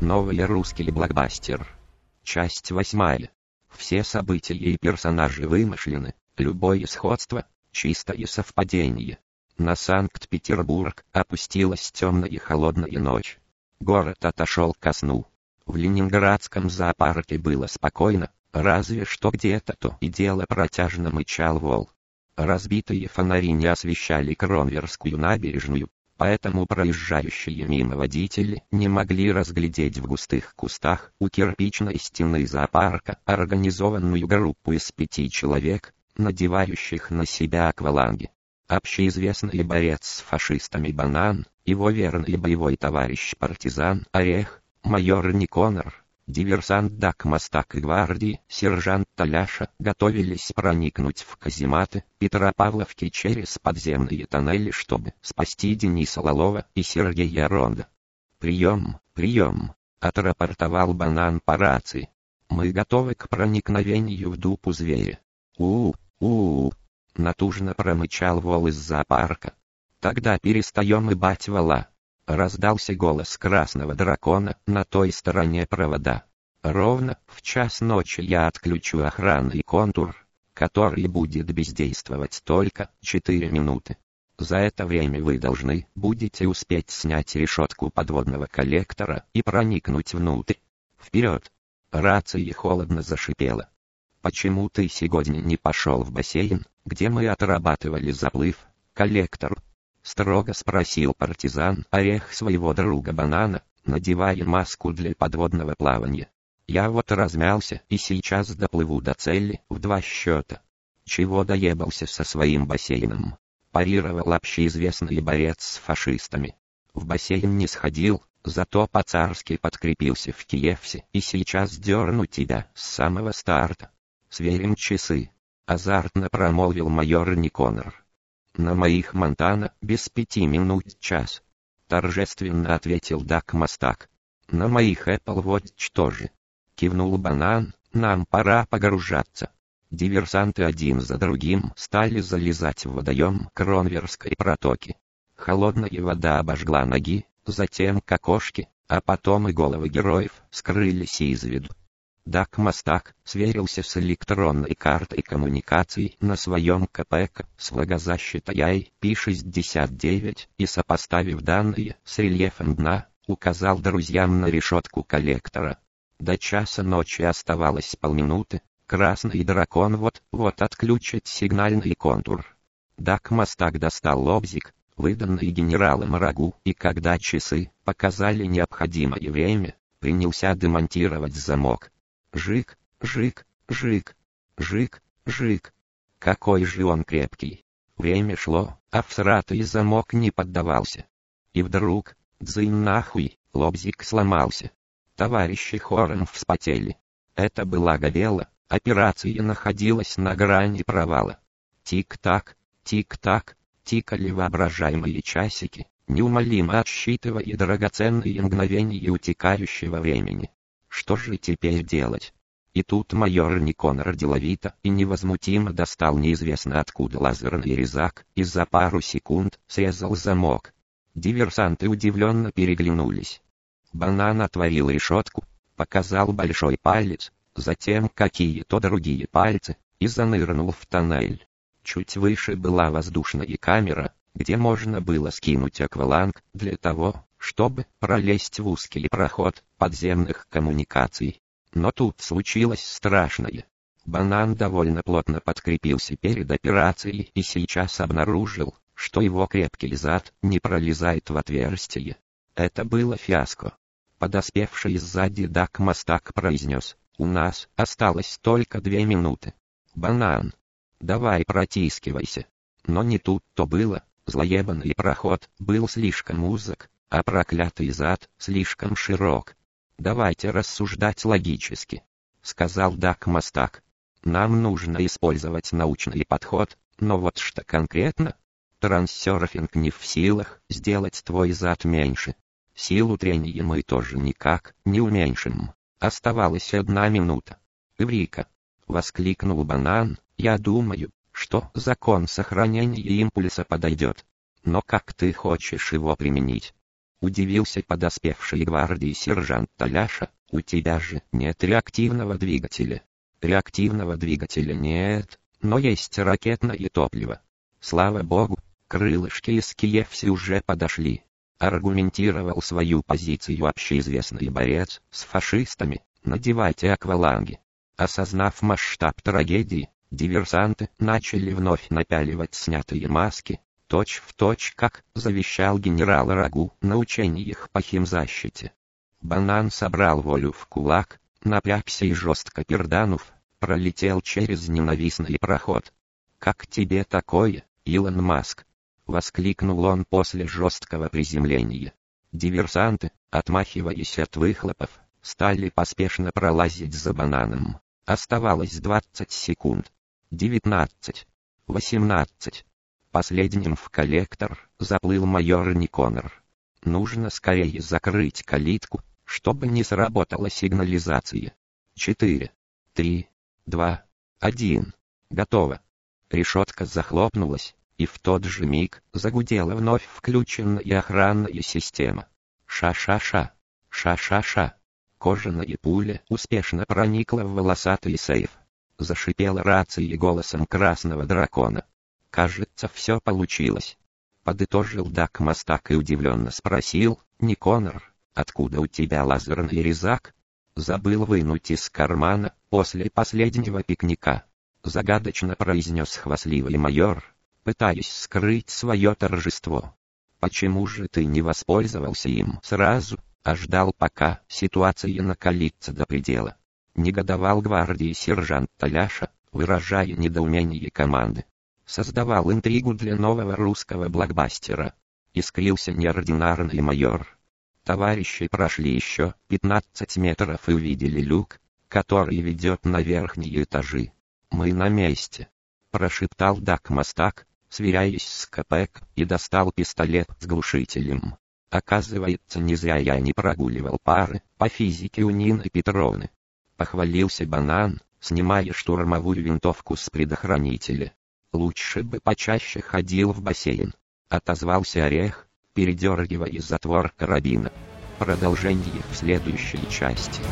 Новый русский блокбастер. Часть восьмая. Все события и персонажи вымышлены, любое сходство — чистое совпадение. На Санкт-Петербург опустилась темная и холодная ночь. Город отошел ко сну. В ленинградском зоопарке было спокойно, разве что где-то то и дело протяжно мычал вол. Разбитые фонари не освещали Кронверскую набережную, поэтому проезжающие мимо водители не могли разглядеть в густых кустах у кирпичной стены зоопарка организованную группу из пяти человек, надевающих на себя акваланги. Общеизвестный борец с фашистами Банан, его верный боевой товарищ партизан Орех, майор Никонор, диверсант Дак Мастак и гвардии, сержант Таляша, готовились проникнуть в казематы Петра Павловки через подземные тоннели, чтобы спасти Дениса Лолова и Сергея Ронда. «Прием, прием!» — отрапортовал банан по рации. «Мы готовы к проникновению в дупу зверя». «У-у-у!» натужно промычал вол из зоопарка. «Тогда перестаем ибать вола». Раздался голос красного дракона на той стороне провода. Ровно в час ночи я отключу охранный контур, который будет бездействовать только 4 минуты. За это время вы должны будете успеть снять решетку подводного коллектора и проникнуть внутрь. Вперед! Рация холодно зашипела. «Почему ты сегодня не пошел в бассейн, где мы отрабатывали заплыв, коллектор?» Строго спросил партизан орех своего друга банана, надевая маску для подводного плавания. Я вот размялся и сейчас доплыву до цели в два счета. Чего доебался со своим бассейном? Парировал общеизвестный борец с фашистами. В бассейн не сходил, зато по-царски подкрепился в Киевсе и сейчас дерну тебя с самого старта. Сверим часы. Азартно промолвил майор Никонор. На моих Монтана без пяти минут час. Торжественно ответил Дак Мастак. На моих Apple Watch тоже. Кивнул банан, нам пора погружаться. Диверсанты один за другим стали залезать в водоем Кронверской протоки. Холодная вода обожгла ноги, затем кокошки, а потом и головы героев скрылись из виду. Дак Мастак сверился с электронной картой коммуникаций на своем КПК с влагозащитой IP69 и сопоставив данные с рельефом дна, указал друзьям на решетку коллектора. До часа ночи оставалось полминуты, красный дракон вот-вот отключит сигнальный контур. Дак Мастак достал лобзик, выданный генералом Рагу, и когда часы показали необходимое время, принялся демонтировать замок. Жик, жик, жик, жик, жик. Какой же он крепкий. Время шло, а всратый замок не поддавался. И вдруг, дзынь нахуй, лобзик сломался. Товарищи хором вспотели. Это была Гавела, операция находилась на грани провала. Тик-так, тик-так, тикали воображаемые часики, неумолимо отсчитывая драгоценные мгновения утекающего времени. Что же теперь делать? И тут майор Никонор деловито и невозмутимо достал неизвестно откуда лазерный резак и за пару секунд срезал замок. Диверсанты удивленно переглянулись. Банан отворил решетку, показал большой палец, затем какие-то другие пальцы, и занырнул в тоннель. Чуть выше была воздушная камера, где можно было скинуть акваланг для того, чтобы пролезть в узкий проход подземных коммуникаций. Но тут случилось страшное. Банан довольно плотно подкрепился перед операцией и сейчас обнаружил, что его крепкий зад не пролезает в отверстие. Это было фиаско. Подоспевший сзади Дак Мастак произнес, «У нас осталось только две минуты. Банан, давай протискивайся». Но не тут-то было, злоебанный проход был слишком узок, а проклятый зад слишком широк. Давайте рассуждать логически, сказал Дак Мастак. Нам нужно использовать научный подход, но вот что конкретно? Транссерфинг не в силах сделать твой зад меньше. Силу трения мы тоже никак не уменьшим. Оставалась одна минута. «Эврика!» — воскликнул Банан. «Я думаю, что закон сохранения импульса подойдет. Но как ты хочешь его применить? Удивился подоспевший гвардии сержант Таляша, у тебя же нет реактивного двигателя. Реактивного двигателя нет, но есть ракетное топливо. Слава богу, крылышки из Киевси уже подошли. Аргументировал свою позицию общеизвестный борец с фашистами, надевайте акваланги. Осознав масштаб трагедии, диверсанты начали вновь напяливать снятые маски, точь в точь как завещал генерал Рагу на учениях по химзащите. Банан собрал волю в кулак, напрягся и жестко перданув, пролетел через ненавистный проход. «Как тебе такое, Илон Маск?» — воскликнул он после жесткого приземления. Диверсанты, отмахиваясь от выхлопов, стали поспешно пролазить за бананом. Оставалось 20 секунд. 19. 18. Последним в коллектор заплыл майор Никонор. Нужно скорее закрыть калитку, чтобы не сработала сигнализация. 4, 3, 2, 1. Готово. Решетка захлопнулась, и в тот же миг загудела вновь включенная охранная система. Ша-ша-ша, ша-ша-ша. Кожаная пуля успешно проникла в волосатый сейф. Зашипела рация голосом красного дракона. Кажется, все получилось. Подытожил Дак Мастак и удивленно спросил, Никонор, откуда у тебя лазерный резак? Забыл вынуть из кармана, после последнего пикника. Загадочно произнес хвастливый майор, пытаясь скрыть свое торжество. Почему же ты не воспользовался им сразу, а ждал пока ситуация накалится до предела? Негодовал гвардии сержант Таляша, выражая недоумение команды создавал интригу для нового русского блокбастера. Искрился неординарный майор. Товарищи прошли еще 15 метров и увидели люк, который ведет на верхние этажи. «Мы на месте», — прошептал Дак Мастак, сверяясь с КПЭК, и достал пистолет с глушителем. Оказывается, не зря я не прогуливал пары по физике у Нины Петровны. Похвалился банан, снимая штурмовую винтовку с предохранителя. Лучше бы почаще ходил в бассейн. Отозвался Орех, передергивая затвор карабина. Продолжение в следующей части.